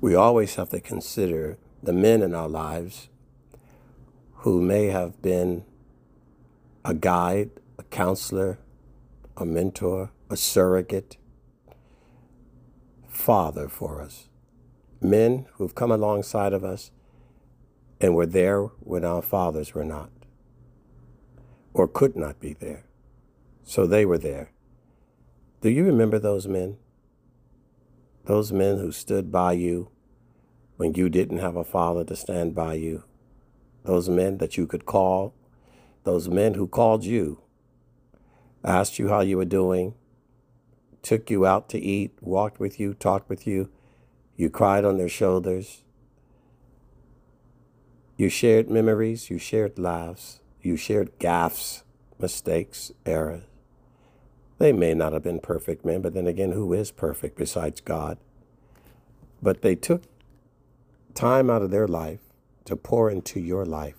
we always have to consider the men in our lives who may have been a guide, a counselor, a mentor, a surrogate, father for us. Men who've come alongside of us and were there when our fathers were not or could not be there. So they were there. Do you remember those men? Those men who stood by you when you didn't have a father to stand by you. Those men that you could call. Those men who called you, asked you how you were doing, took you out to eat, walked with you, talked with you. You cried on their shoulders. You shared memories, you shared laughs, you shared gaffes, mistakes, errors. They may not have been perfect men, but then again, who is perfect besides God? But they took time out of their life to pour into your life.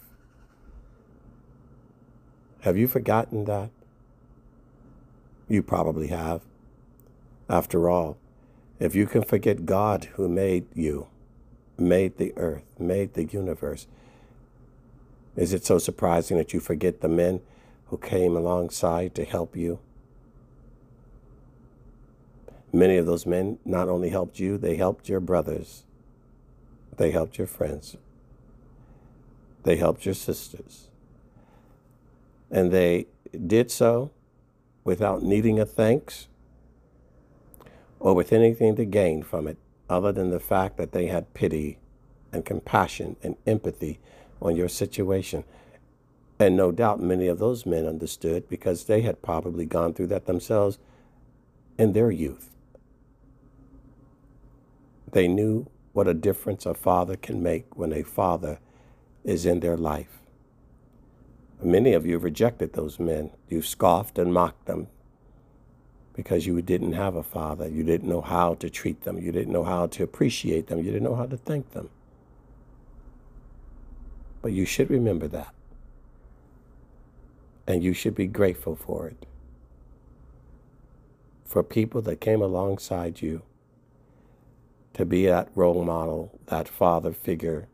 Have you forgotten that? You probably have. After all, if you can forget God who made you, made the earth, made the universe, is it so surprising that you forget the men who came alongside to help you? Many of those men not only helped you, they helped your brothers, they helped your friends, they helped your sisters. And they did so without needing a thanks or with anything to gain from it other than the fact that they had pity and compassion and empathy on your situation. And no doubt many of those men understood because they had probably gone through that themselves in their youth. They knew what a difference a father can make when a father is in their life. Many of you rejected those men. You scoffed and mocked them because you didn't have a father. You didn't know how to treat them. You didn't know how to appreciate them. You didn't know how to thank them. But you should remember that. And you should be grateful for it. For people that came alongside you to be that role model, that father figure,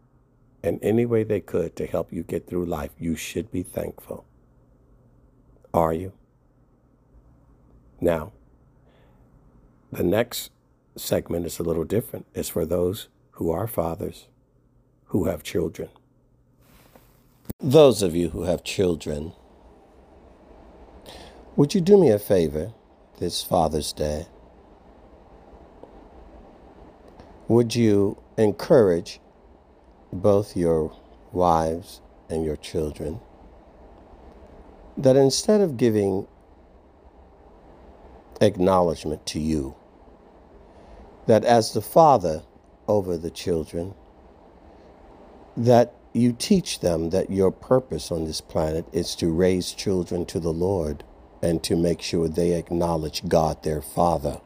in any way they could to help you get through life, you should be thankful. Are you? Now, the next segment is a little different. It's for those who are fathers, who have children. Those of you who have children, would you do me a favor this Father's Day? Would you encourage both your wives and your children that instead of giving acknowledgement to you, that as the father over the children, that you teach them that your purpose on this planet is to raise children to the Lord and to make sure they acknowledge God their Father.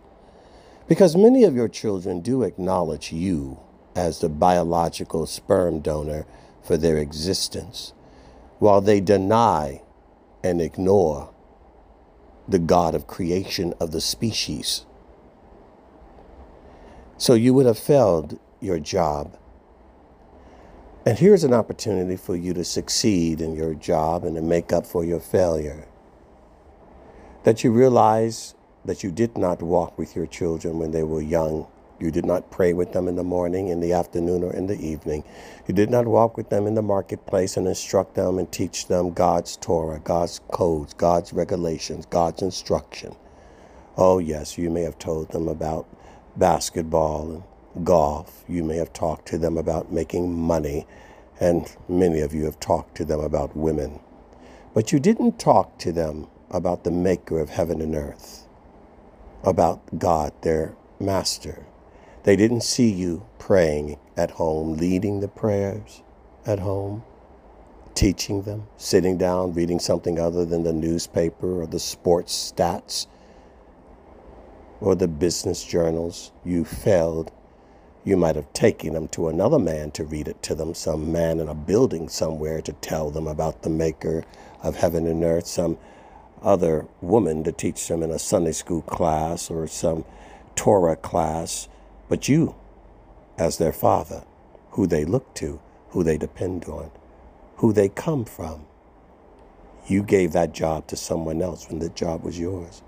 Because many of your children do acknowledge you as the biological sperm donor for their existence, while they deny and ignore the God of creation of the species. So you would have failed your job and here's an opportunity for you to succeed in your job and to make up for your failure. That you realize that you did not walk with your children when they were young. You did not pray with them in the morning, in the afternoon, or in the evening. You did not walk with them in the marketplace and instruct them and teach them God's Torah, God's codes, God's regulations, God's instruction. Oh, yes, you may have told them about basketball and golf. You may have talked to them about making money, and many of you have talked to them about women. But you didn't talk to them about the maker of heaven and earth, about God, their master. They didn't see you praying at home, leading the prayers at home, teaching them, sitting down, reading something other than the newspaper or the sports stats or the business journals. You failed you might have taken them to another man to read it to them, some man in a building somewhere to tell them about the maker of heaven and earth, some other woman to teach them in a Sunday school class or some Torah class. But you as their father, who they look to, who they depend on, who they come from. You gave that job to someone else when the job was yours.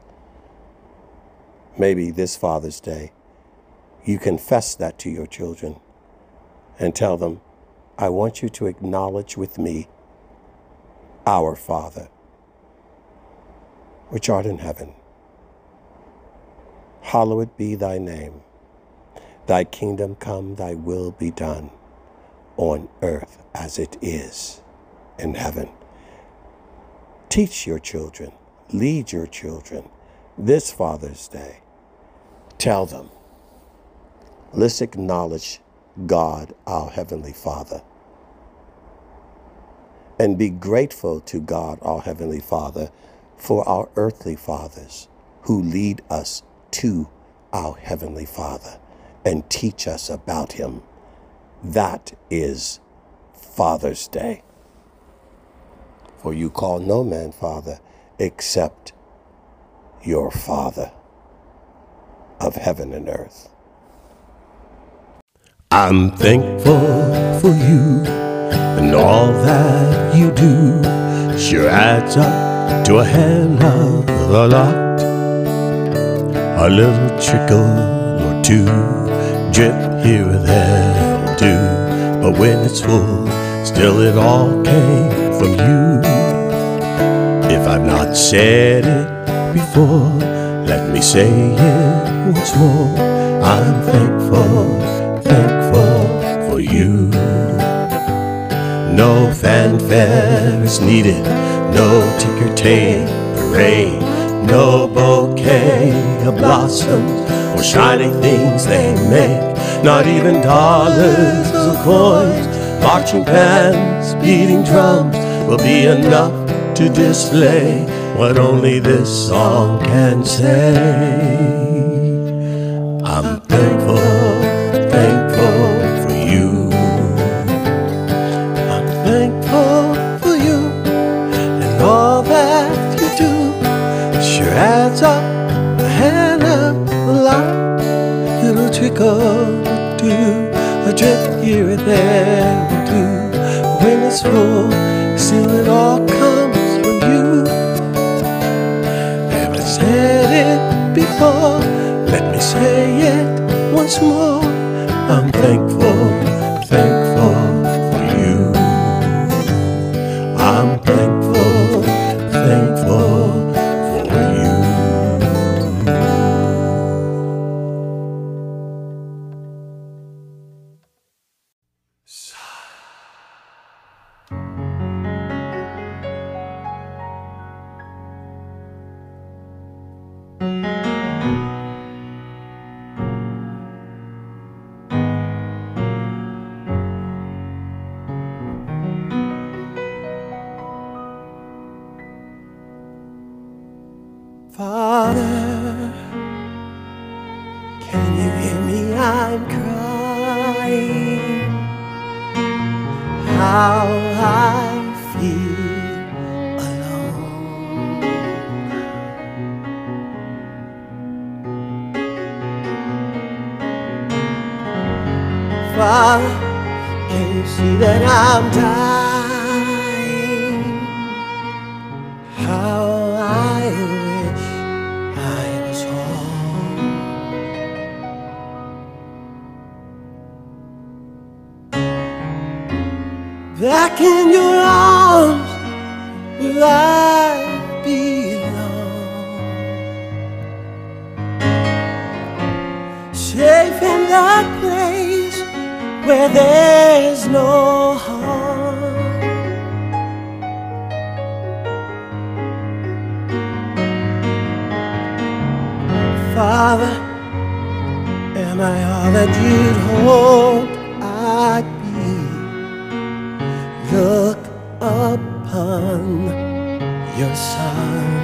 Maybe this Father's Day, you confess that to your children and tell them, I want you to acknowledge with me, our Father, which art in heaven. Hallowed be thy name. Thy kingdom come, thy will be done, on earth as it is in heaven. Teach your children, lead your children this Father's Day. Tell them, let's acknowledge God, our Heavenly Father, and be grateful to God, our Heavenly Father, for our earthly fathers who lead us to our Heavenly Father and teach us about Him. That is Father's Day. For you call no man Father except your Father of heaven and earth. I'm thankful for you and all that you do. Sure adds up to a hell of a lot. A little trickle or two, drip here or there do. But when it's full, still it all came from you. If I've not said it before, let me say it once more. I'm thankful, thankful for you. No fanfare is needed, no ticker tape parade, no bouquet of blossoms or shiny things they make, not even dollars or coins, marching bands, beating drums will be enough to display what only this song can say. I'm trickle or two, a drip here and there will do. When it's full, still it all comes from you. Have I said it before? Let me say it once more. I'm thankful Back in your arms will I belong. Safe in that place where there's no harm. Father, am I all that you'd hoped your son.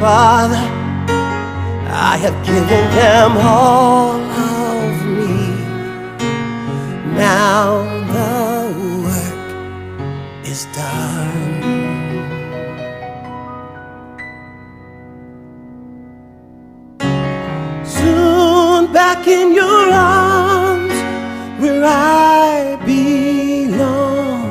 Father, I have given them all of me. Now in your arms where I belong.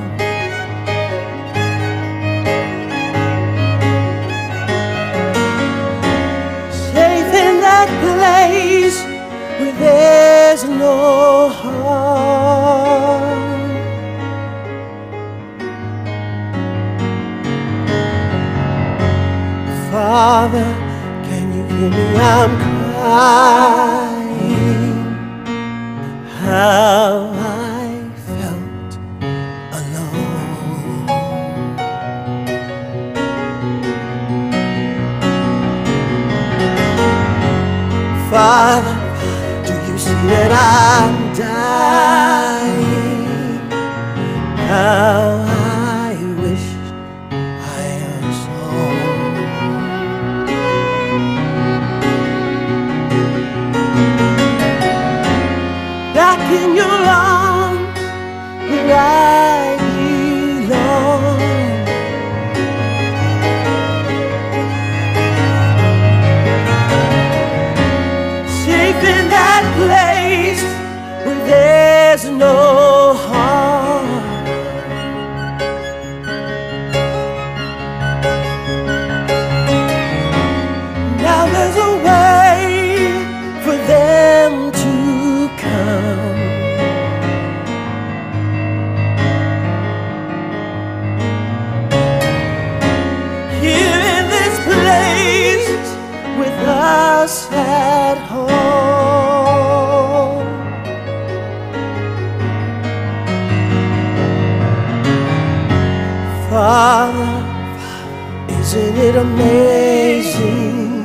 Safe in that place where there's no harm. Father, can you hear me? I'm crying now. Father, isn't it amazing?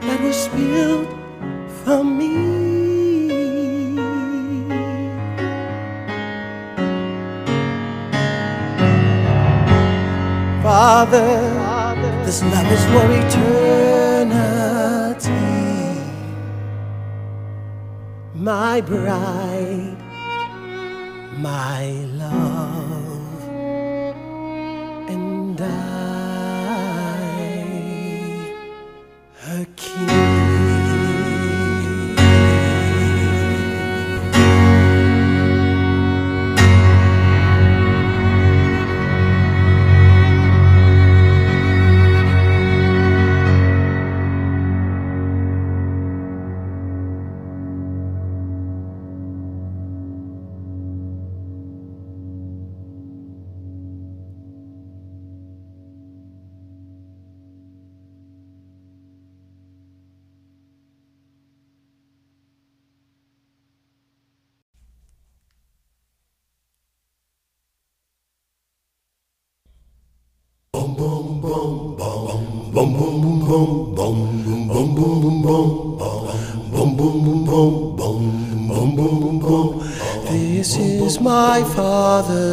that was for me. Father, this love is for eternity. My bride, my love, and I.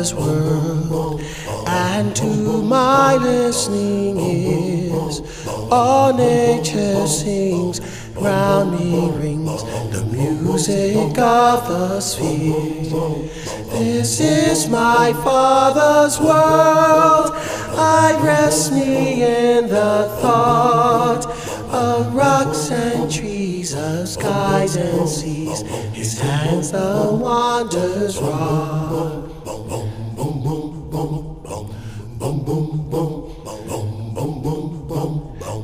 Father's world, and to my listening ears, all nature sings, round me rings the music of the sphere. This is my Father's world, I rest me in the thought of rocks and trees, of skies and seas. His hands the wonders wrought.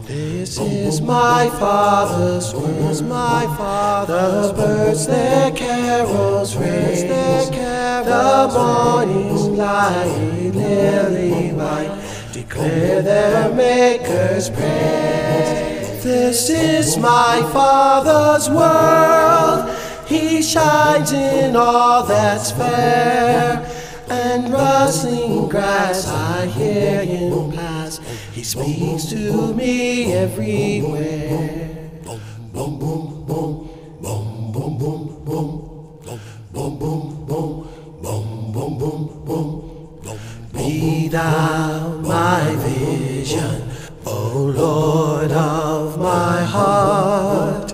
This is my father's words, my father's the birds their carols raise, their carols the morning's light, lily white, declare their maker's praise. This is my father's world, he shines in all that's fair and rustling grass. I hear him pass. He speaks to me everywhere. Boom, boom, boom, boom, boom, boom, boom. Boom, boom, boom, boom, boom, boom, boom. Be thou my vision, O Lord of my heart.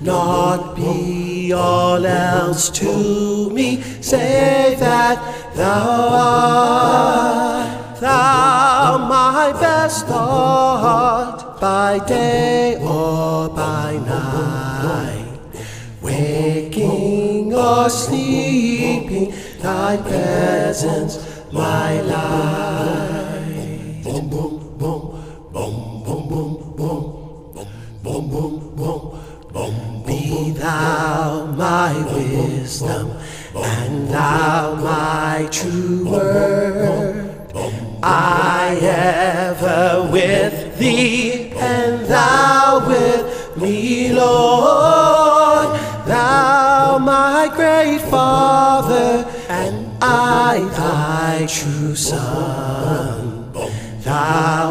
Not be all else to me, save that thou art. Thou my best thought, by day or by night. Waking or sleeping, thy presence my light. Boom, boom, boom, boom, boom, boom, boom, boom, boom, boom. Be thou my wisdom, and thou my true word. I ever with thee, and thou with me, Lord. Thou my great Father, and I thy true Son. Thou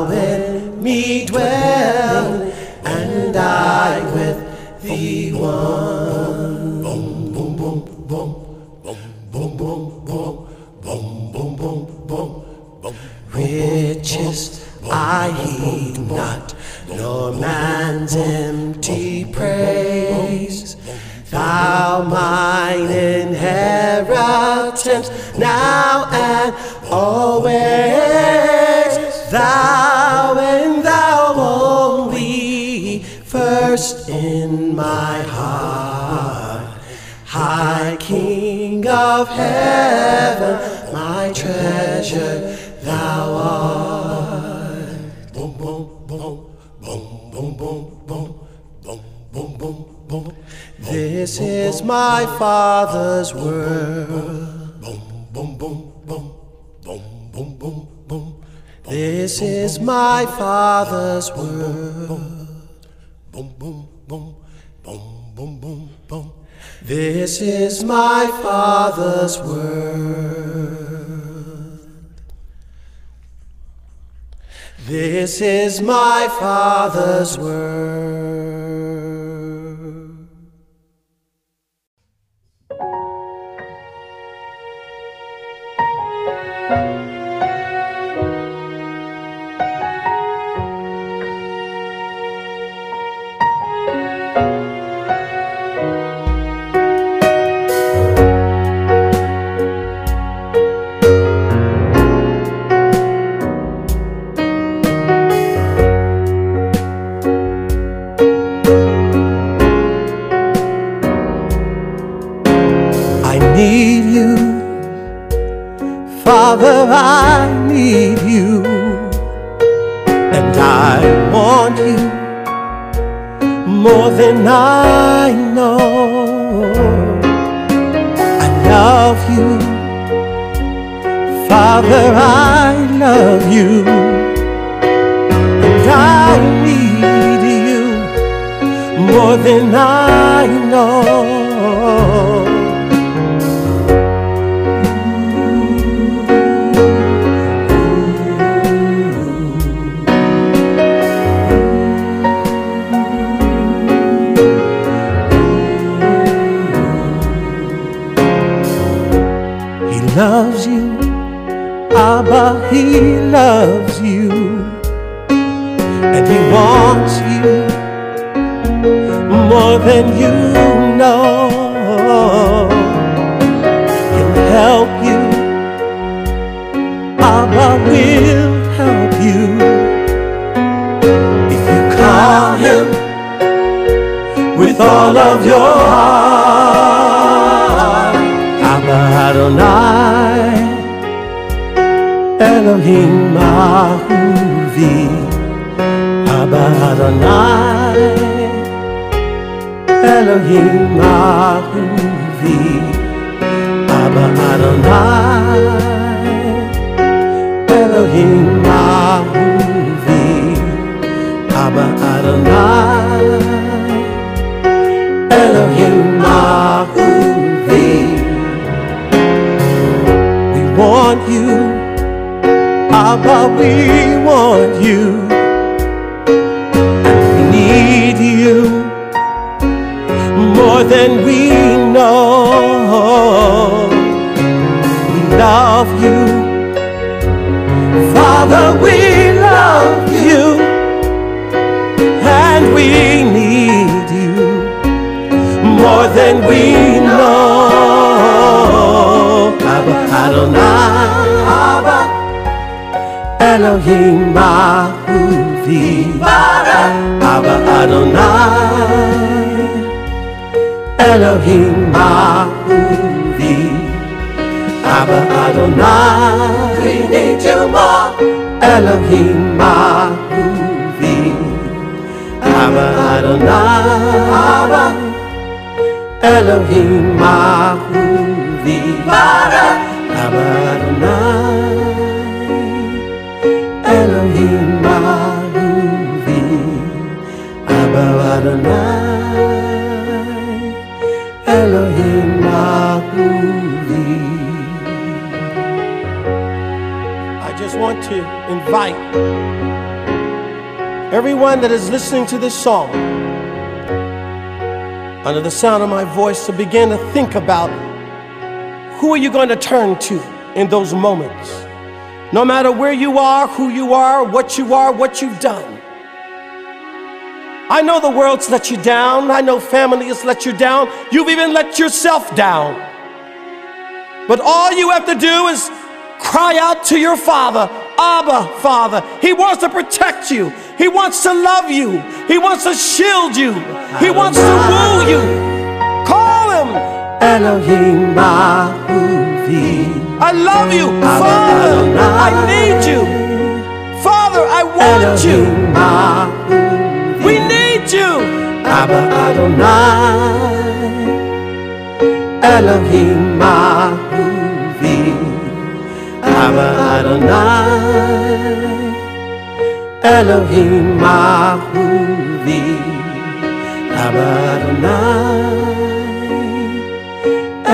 is my father's world. This is my father's world. This is my father's world. This is my father's world. Love you, and I need you more than I know. Than you know. He'll help you. Abba will help you if you call Him with all of your heart. Abba Adonai, Elohim Ahuvi, Abba Adonai, Elohim Ahuvi, Abba Adonai, Elohim Ahuvi, Abba Adonai. Elohim Ahuvi. We want you, Abba, we want you, and we need you more than we know. We love you, Father, we love you, and we need you more than we know. Abba Adonai, Abba. Elohim Ahuvi, Abba Adonai, Elohim Ahuvi, Abba Adonai. We need you more. Elohim Ahuvi, Abba Adonai. Abba Elohim Ahuvi Abba invite everyone that is listening to this song. Under the sound of my voice to begin to think about who are you going to turn to in those moments. No matter where you are who you are what you are what you've done. I know the world's let you down. I know family has let you down. You've even let yourself down. But all you have to do is cry out to your father abba father. He wants to protect you. He wants to love you. He wants to shield you. He wants to woo you. Call him elohim Ahuvi. i love you father. I need you. Father i want you. We need you. Abba adonai. Elohim Ahuvi. Abba adonai Elohim Ahuvi Abba Adonai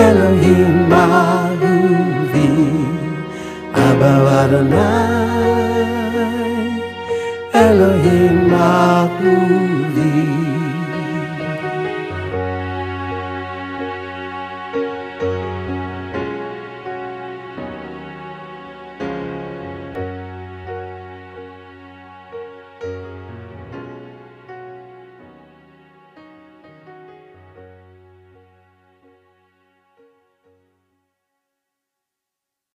Elohim Ahuvi Abba Adonai Elohim Ahuvi